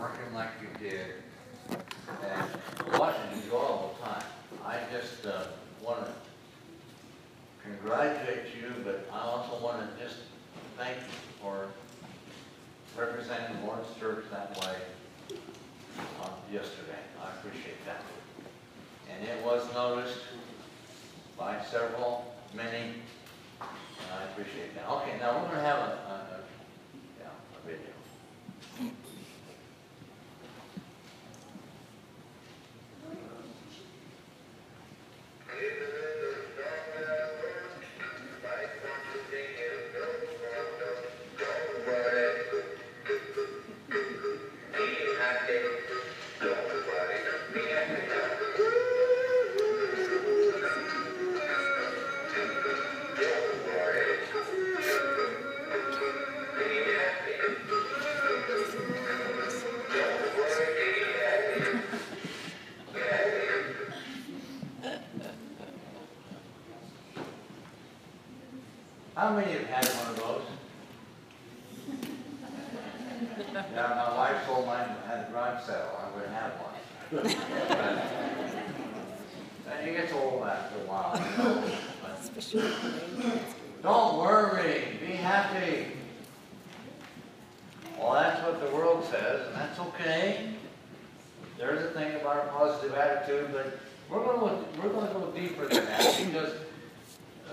working like you did, and what an enjoyable time. I just uh, want to congratulate you, but I also want to just thank you for representing Lawrence Church that way on yesterday. I appreciate that. And it was noticed by several, many, and I appreciate that. Okay, now we're going to have a, a,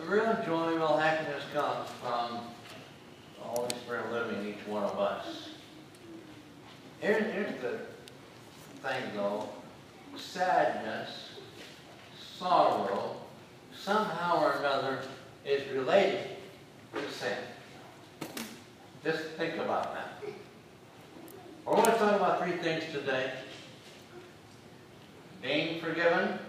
real joy, real happiness comes from the Holy Spirit living in each one of us. Here, here's the thing though, sadness, sorrow, somehow or another is related to sin. Just think about that. We're going to talk about three things today. Being forgiven,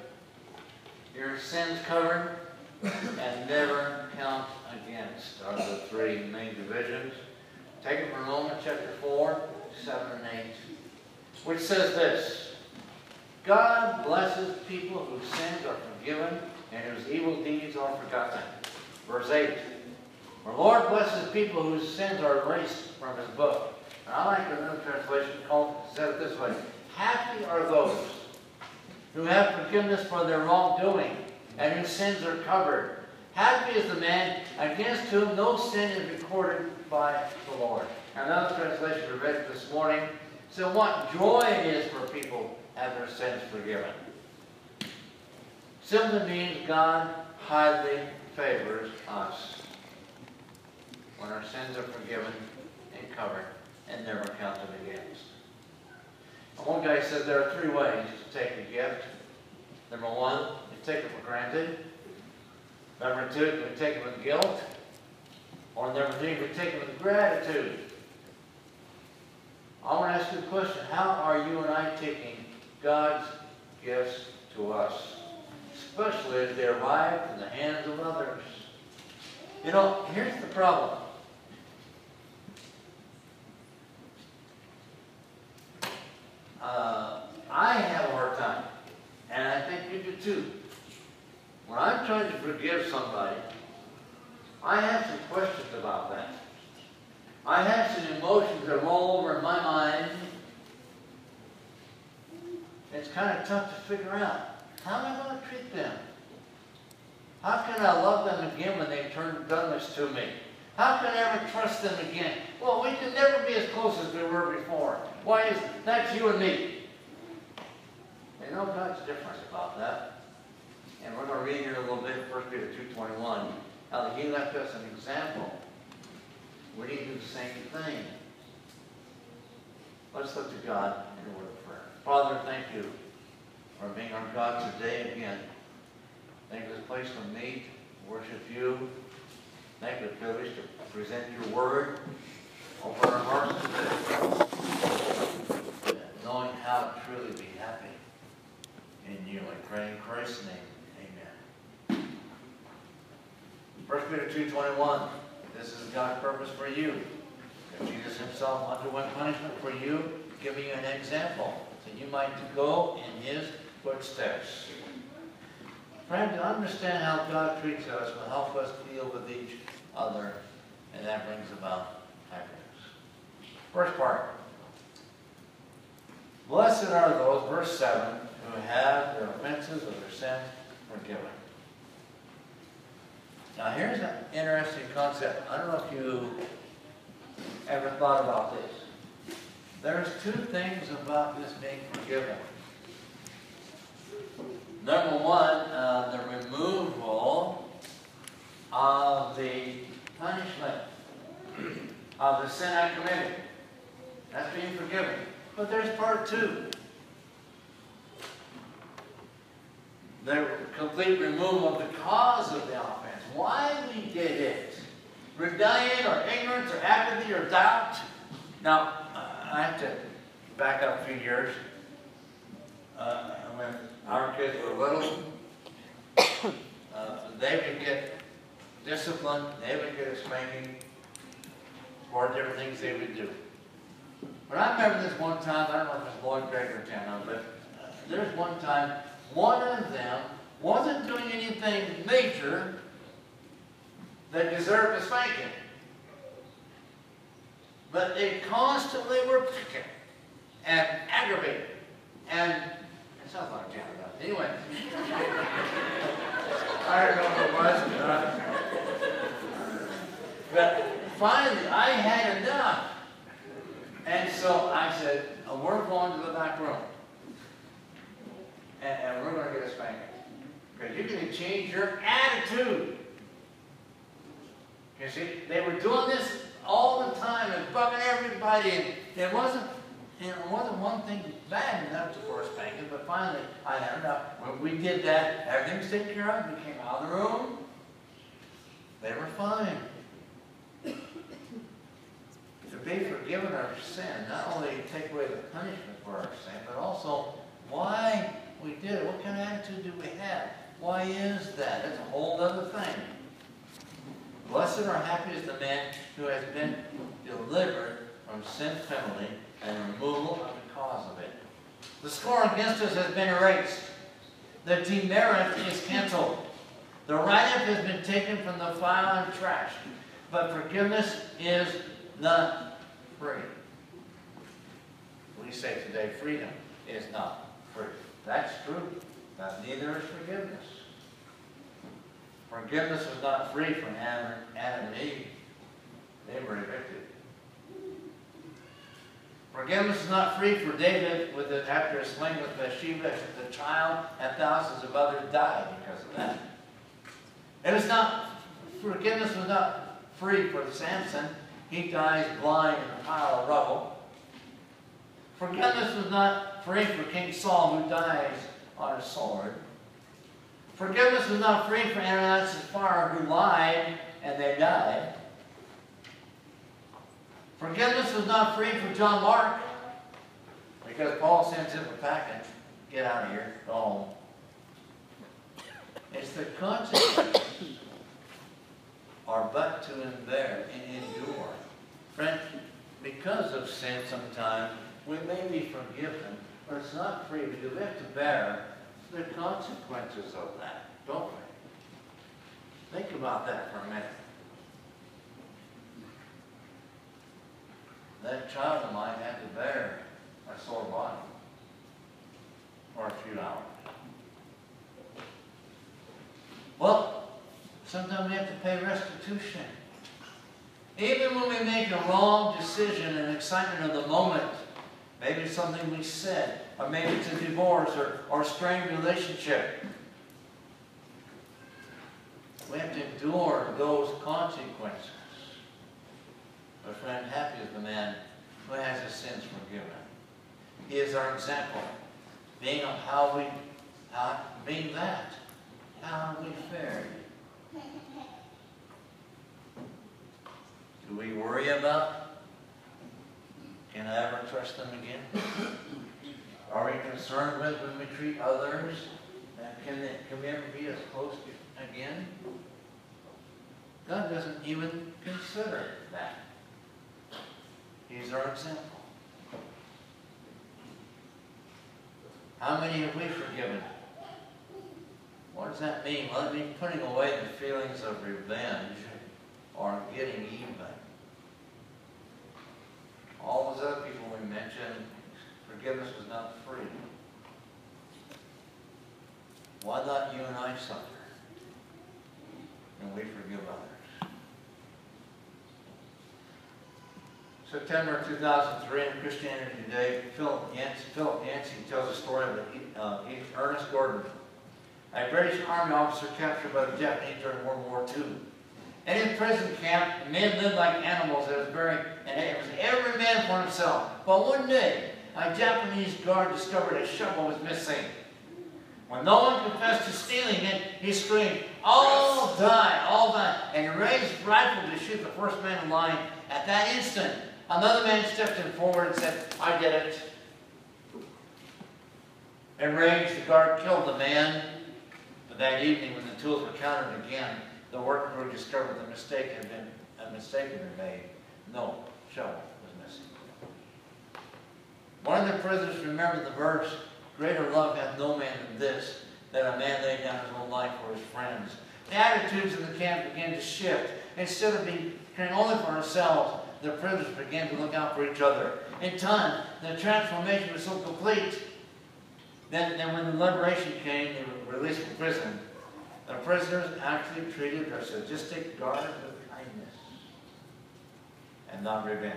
your sins covered, and never count against are the three main divisions. Take it from Romans chapter 4, 7 and 8, which says this, God blesses people whose sins are forgiven and whose evil deeds are forgotten. Verse 8, the Lord blesses people whose sins are erased from his book. And I like another translation called, said it this way, Happy are those who have forgiveness for their wrongdoing and whose sins are covered. Happy is the man against whom no sin is recorded by the Lord. Another translation we read this morning said what joy it is for people have their sins forgiven. Simply means God highly favors us when our sins are forgiven and covered and never counted against. And one guy said there are three ways to take a gift. Number one, take it for granted. Number two, you take it with guilt. Or number three, you take it with gratitude. I want to ask you a question. How are you and I taking God's gifts to us? Especially as they arrive in the hands of others. You know, here's the problem. Uh, I have a hard time, and I think you do too. When I'm trying to forgive somebody, I have some questions about that. I have some emotions that roll over in my mind. It's kind of tough to figure out. How am I going to treat them? How can I love them again when they've turned, done this to me? How can I ever trust them again? Well, we can never be as close as we were before. Why is that's you and me? You know God's different about that. And we're going to read here a little bit, 1 Peter 2.21, how he left us an example. We need to do the same thing. Let's look to God in a word of prayer. Father, thank you for being our God today again. Thank you for this place to meet, worship you. Thank you for the privilege to present your word. Open our hearts today. Knowing how to truly be happy in you. I pray in Christ's name. 1 Peter 2.21 This is God's purpose for you. That Jesus himself underwent punishment for you, giving you an example, that you might go in his footsteps. Friend, to understand how God treats us will help us deal with each other, and that brings about happiness. First part. Blessed are those, verse 7, who have their offenses or their sins forgiven. Now here's an interesting concept. I don't know if you ever thought about this. There's two things about this being forgiven. Number one, uh, the removal of the punishment of the sin I committed. That's being forgiven. But there's part two. The complete removal of the cause of the offense. Why we did it. Rebellion or ignorance or apathy or doubt. Now, uh, I have to back up a few years. Uh, when our kids were little, uh, they would get disciplined, they would get a spanking for different things they would do. But I remember this one time, I don't know if it's Lloyd Craig or Tim, but uh, there's one time, one of them wasn't doing anything major that deserved a spanking. But they constantly were picking and aggravating. And it sounds like Janet does. Anyway. I don't know what it was. Uh, but finally, I had enough. And so I said, oh, we're going to the back room. And, and we're going to get a spanking. Because you can change your attitude. You see, they were doing this all the time and bugging everybody. And it wasn't, you know, wasn't one thing bad enough to for a spanking, but finally I had enough. When we did that, everything was taken care of. We came out of the room. They were fine to be forgiven our sin, not only take away the punishment for our sin, but also why we did it. What kind of attitude do we have? Why is that? That's a whole other thing. Blessed or happy is the man who has been delivered from sin penalty and removal of the cause of it. The score against us has been erased. The demerit is canceled. The write-up has been taken from the file and trashed. But forgiveness is not free. We say today freedom is not free. That's true. But neither is forgiveness. Forgiveness was not free from Adam, and Eve. They were evicted. Forgiveness is not free for David with the, after his sling with Bathsheba, the child, and thousands of others died because of that. It was not, forgiveness was not free for Samson he dies blind in a pile of rubble. Forgiveness was not free for King Saul, who dies on a sword. Forgiveness was not free for Ananias and Sapphira, who lied and they died. Forgiveness was not free for John Mark, because Paul sends him a packet. Get out of here. Go home. It's the consequences are but to endure and endure. Friend, because of sin sometimes, we may be forgiven, but it's not free because we have to bear the consequences of that, don't we? Think about that for a minute. That child of mine had to bear a sore body for a few hours. Well, sometimes we have to pay restitution. Even when we make a wrong decision in excitement of the moment, maybe it's something we said, or maybe it's a divorce or, or a strained relationship, we have to endure those consequences. But friend, happy is the man who has his sins forgiven. He is our example, being of how we, how, being that, how we fared. Do we worry about, can I ever trust them again? Are we concerned with when we treat others? Can, they, can we ever be as close again? God doesn't even consider that. He's our example. How many have we forgiven? What does that mean? Well, it means putting away the feelings of revenge or getting even those other people we mentioned, forgiveness was not free. Why not you and I suffer? And we forgive others. September 2003 in Christianity Today, Philip Yancey, Philip Yancey tells a story of uh, Ernest Gordon, a British Army officer captured by the Japanese during World War II. And in prison camp, men lived like animals. It was very, and it was every man for himself. But one day, a Japanese guard discovered a shovel was missing. When no one confessed to stealing it, he screamed, all die, all die, and raised his rifle to shoot the first man in line. At that instant, another man stepped in forward and said, I did it. Enraged, the guard killed the man. But that evening, when the tools were counted again, the work crew discovered the mistake had been a mistake had been made. No shovel was missing. One of the prisoners remembered the verse, Greater love hath no man than this, that a man lay down his own life for his friends. The attitudes in the camp began to shift. Instead of being caring only for ourselves, the prisoners began to look out for each other. In time, the transformation was so complete. that, then when the liberation came, they were released from prison. The prisoners actually treated their sadistic guards with kindness and not revenge.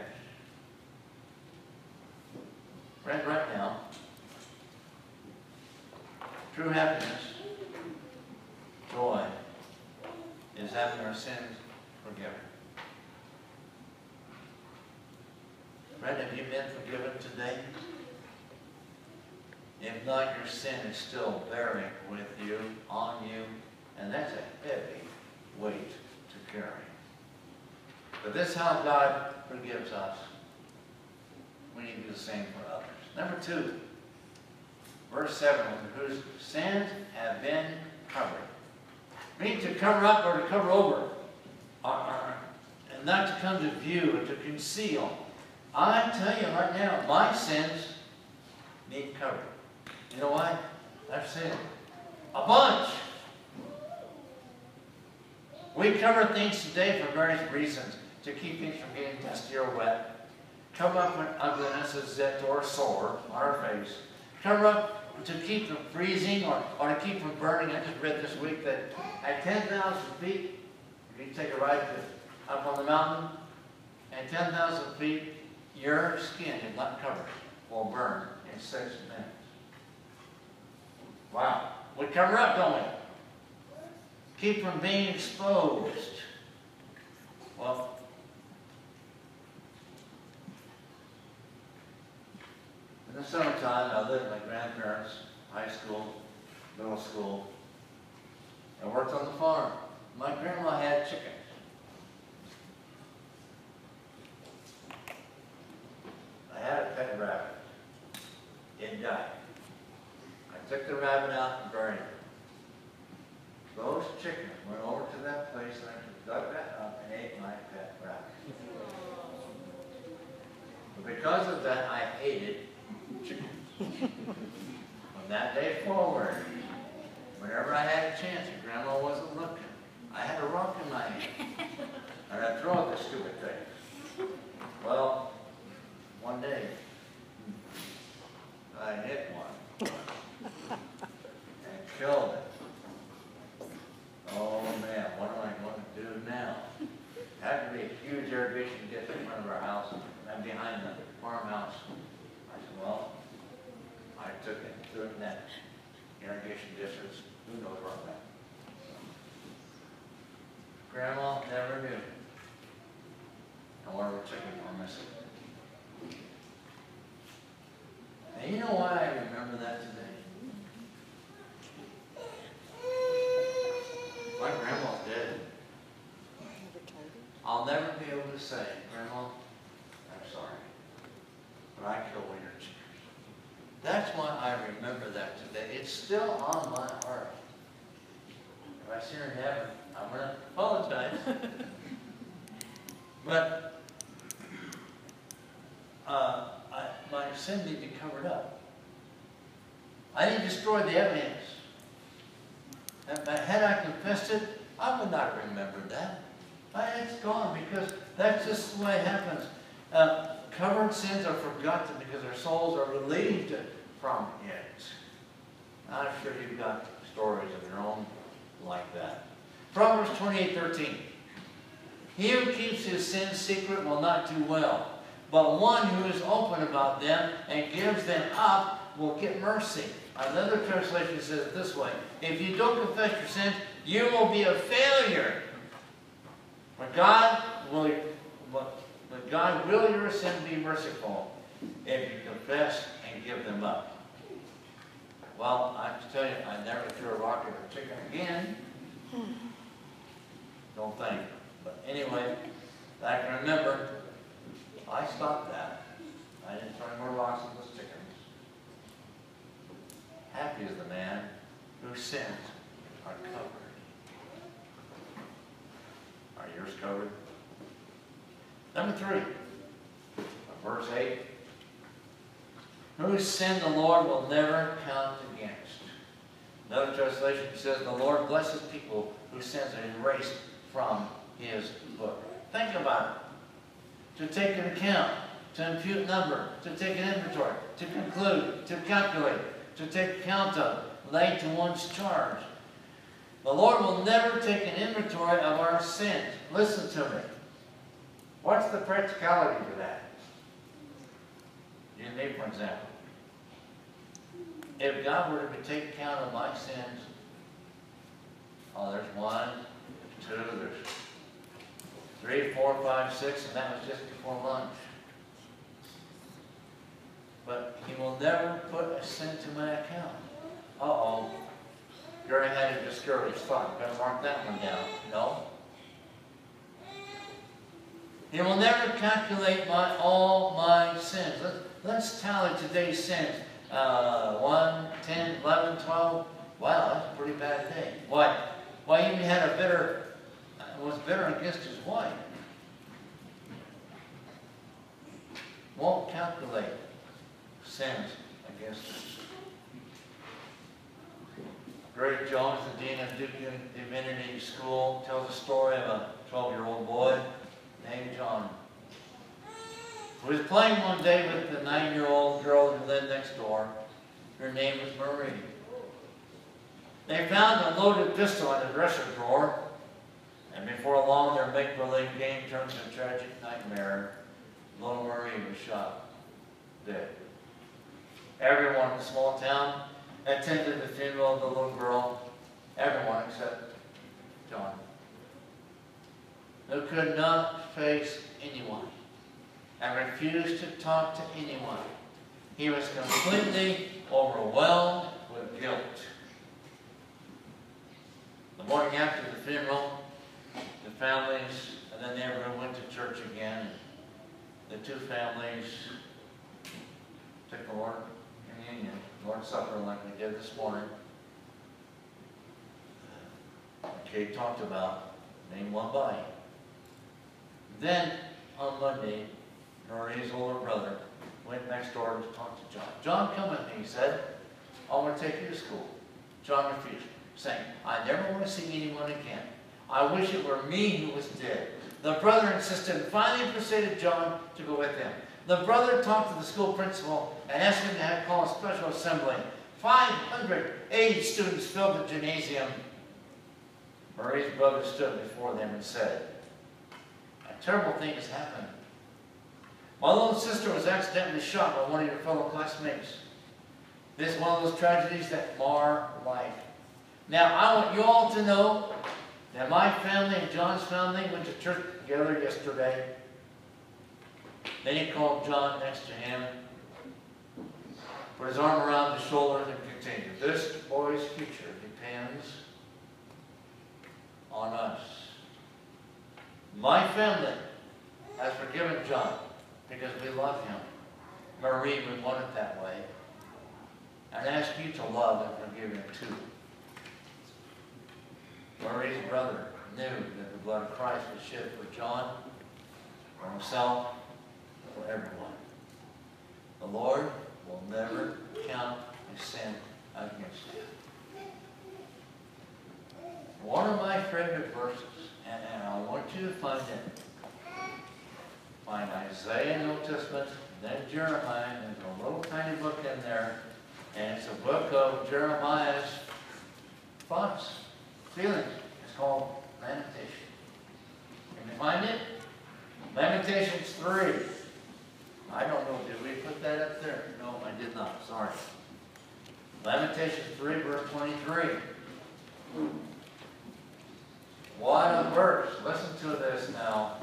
Right, right now, true happiness, joy, is having our sins forgiven. Friend, have you been forgiven today? If not, your sin is still bearing with you, on you, and that's a heavy weight to carry. But this is how God forgives us. We need to do the same for others. Number two, verse 7, whose sins have been covered. Mean to cover up or to cover over. And not to come to view or to conceal. I tell you right now, my sins need covered. You know why? I've sinned. A bunch. We cover things today for various reasons. To keep things from getting dusty or wet. Cover up when ugliness is zit or sore on our face. Cover up to keep from freezing or, or to keep from burning. I just read this week that at 10,000 feet, if you take a ride to, up on the mountain, at 10,000 feet, your skin is not covered will burn in six minutes. Wow. We cover up, don't we? Keep from being exposed. Well, in the summertime, I lived with my grandparents, high school, middle school. and worked on the farm. My grandma had chickens. I had a pet rabbit. It died. I took the rabbit out and buried it. Those chickens went over to that place and I dug that up and ate my pet rabbit. But because of that, I hated chickens. From that day forward, whenever I had a chance and Grandma wasn't looking, I had a rock in my hand. And I'd throw the stupid thing. Well, one day, I hit one and killed it. Oh man, what am I going to do now? Had to be a huge irrigation ditch in front of our house and behind the farmhouse. I said, well, I took it, threw it that irrigation district, who knows where I'm at. Grandma never knew. And what we're chicken were missing. And you know why I remember that today? My grandma's dead. I'll never be able to say, Grandma, I'm sorry, but I killed one of your chickens. That's why I remember that today. It's still on my heart. If I see her in heaven, I'm going to apologize. But uh, I, my sin need to be covered up. I didn't destroy the evidence. And had I confessed it, I would not remember that. I, it's gone because that's just the way it happens. Uh, covered sins are forgotten because their souls are relieved from it. I'm sure you've got stories of your own like that. Proverbs 28, 13. He who keeps his sins secret will not do well, but one who is open about them and gives them up will get mercy. Another translation says it this way. If you don't confess your sins, you will be a failure. But God will, but God will your sin be merciful if you confess and give them up. Well, I have to tell you, I never threw a rock at a chicken again. Hmm. Don't think. But anyway, I can remember, I stopped that. I didn't throw any more rocks at those chickens. Happy is the man whose sins are covered. Are yours covered? Number three, verse 8. Whose sin the Lord will never count against. Another translation says, The Lord blesses people whose sins are erased from his book. Think about it. To take an account, to impute number, to take an inventory, to conclude, to calculate, to take account of, lay to one's charge. The Lord will never take an inventory of our sins. Listen to me. What's the practicality to that? You need, for example. If God were to take count of my sins, oh, there's one, two, there's three, four, five, six, and that was just before lunch. But he will never put a sin to my account. Uh-oh. You already had a discouraged thought. Better mark that one down. No? He will never calculate my all my sins. Let, let's tally today's sins. Uh, 1, 10, 11, 12. Wow, that's a pretty bad day. Why? Why even had a bitter, was bitter against his wife. Won't calculate sins against us. Greg Jones, the dean of Duke Divinity School, tells a story of a 12-year-old boy named John. He was playing one day with the nine-year-old girl who lived next door. Her name was Marie. They found a loaded pistol in the dresser drawer, and before long their make-believe game turned to a tragic nightmare. Little Marie was shot dead. Everyone in the small town attended the funeral of the little girl. Everyone except John, who could not face anyone and refused to talk to anyone. He was completely overwhelmed with guilt. The morning after the funeral, the families and the neighborhood went to church again. The two families took the Lord Communion, Lord's Supper like we did this morning. Kate talked about, name one by. Then, on Monday, Noreen's older brother went next door to talk to John. John, come with me, he said. I want to take you to school. John refused, saying, I never want to see anyone again. I wish it were me who was dead. The brother insisted finally persuaded John to go with him. The brother talked to the school principal and asked him to have call a special assembly. 500 age students filled the gymnasium. Marie's brother stood before them and said, A terrible thing has happened. My little sister was accidentally shot by one of your fellow classmates. This is one of those tragedies that mar life. Now, I want you all to know that my family and John's family went to church together yesterday. Then he called John next to him, put his arm around his shoulder, and continued. This boy's future depends on us. My family has forgiven John because we love him. Marie we want it that way. And ask you to love and forgive him too. Marie's brother knew that the blood of Christ was shed for John, for himself, for everyone. The Lord will never count his sin against you. One of my favorite verses, and, and I want you to find it. find Isaiah in the Old Testament, then Jeremiah, and there's a little tiny book in there, and it's a book of Jeremiah's thoughts, feelings. It's called Lamentation. Can you find it? Lamentations 3. I don't know, did we put that up there? No, I did not, sorry. Lamentations 3, verse 23. What a verse. Listen to this now.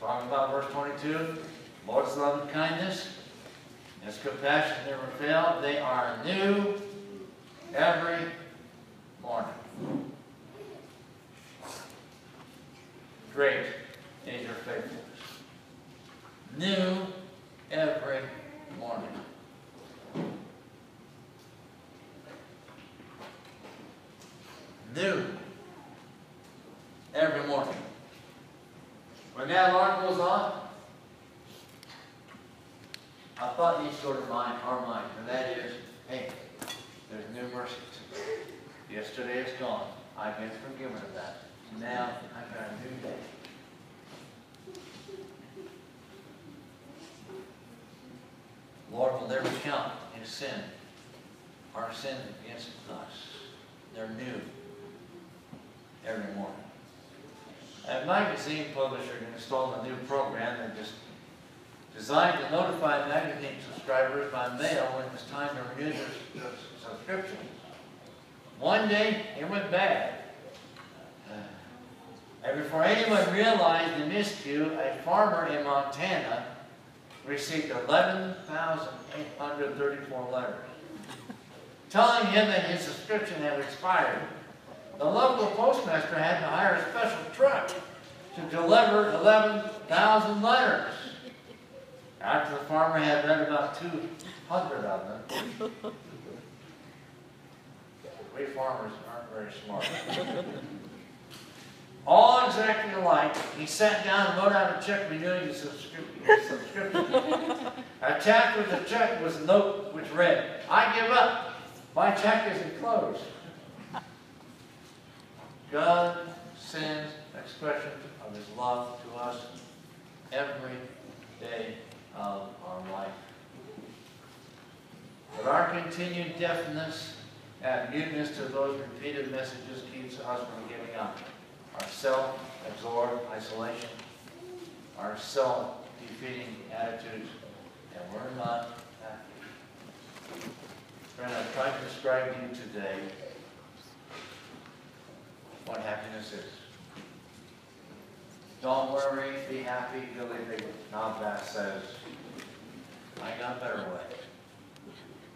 Talking about verse 22. Lord's love and kindness, His compassion never fail. They are new every morning. Great is your faithfulness. New every morning. New every morning. When that alarm goes off, I thought needs sort of mind, our mind, and that is, hey, there's new mercies. Yesterday is gone. I've been forgiven of that. Now I've got a new day. Lord will never count his sin, our sin against us. They're new every morning. A magazine publisher installed a new program that just designed to notify magazine subscribers by mail when it was time to renew their subscription. One day, it went bad. Uh, and before anyone realized the miscue, a farmer in Montana received 11,834 letters telling him that his subscription had expired. The local postmaster had to hire a special truck to deliver 11,000 letters. After the farmer had read about 200 of them, we farmers aren't very smart. All exactly alike, he sat down and wrote out a check renewing his subscription. Attached with the check was a note which read, I give up. My check is enclosed. God sends expression of his love to us every day of our life. But our continued deafness and muteness to those repeated messages keeps us from giving up. Our self-absorbed isolation, our self-defeating attitudes, and we're not happy. Friend, I've tried to describe to you today what happiness is. Don't worry, be happy, Billy Big Bass says. I got a better way.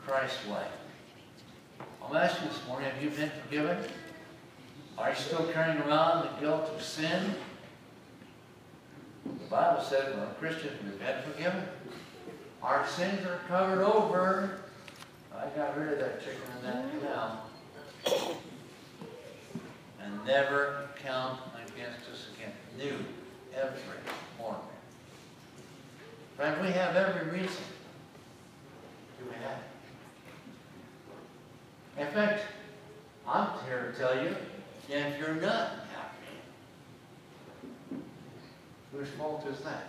Christ's way. I'm asking this morning, have you been forgiven? Are you still carrying around the guilt of sin? The Bible says when a Christian, we've been forgiven. Our sins are covered over. I got rid of that chicken in that canal. And never count against us again. New every morning. Friend, we have every reason. Do we have? In fact, I'm here to tell you, if you're not happy, whose fault is that?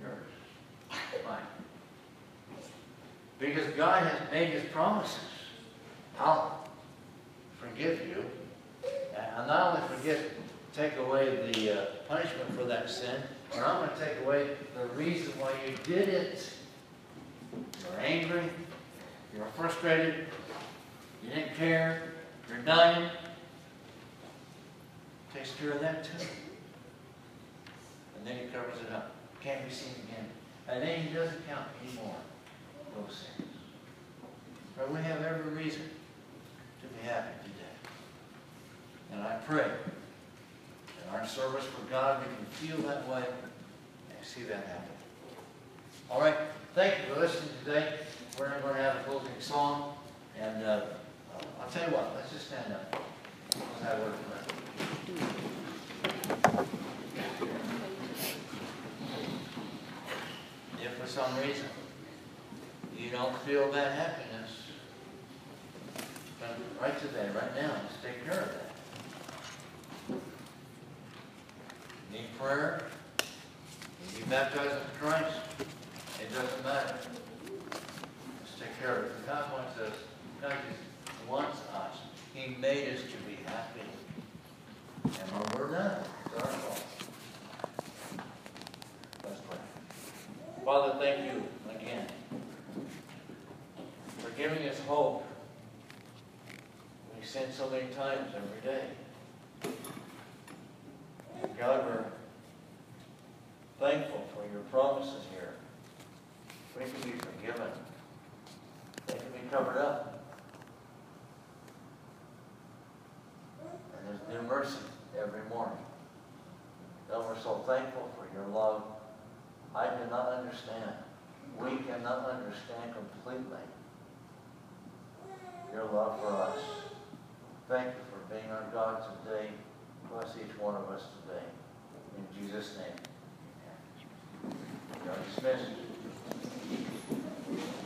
Yours. Mine. Because God has made his promises. I'll forgive you. And I'll not only forgive, take away the uh, punishment for that sin, but I'm going to take away the reason why you did it. You're angry, you're frustrated, you didn't care, you're dying. Takes care of that too. And then he covers it up. Can't be seen again. And then he doesn't count anymore those sins. But we have every reason to be happy today. And I pray in our service for God we can feel that way and see that happen. All right. Thank you for listening today. We're going to have a closing song. And uh, I'll tell you what, let's just stand up. Of prayer. If for some reason you don't feel that happiness, then right today, right now, just take care of that. Need prayer? You be baptized in Christ? It doesn't matter. It. God wants us, God just wants us. He made us to be happy. And when we're not, it's our fault. Let's pray. Father, thank you again for giving us hope. We sin so many times every day. God, we're thankful for your promises here. We can be forgiven. They can be covered up. And there's new mercy every morning. God, we're so thankful for your love. I cannot understand. We cannot understand completely your love for us. Thank you for being our God today. Bless each one of us today. In Jesus' name. Are dismissed.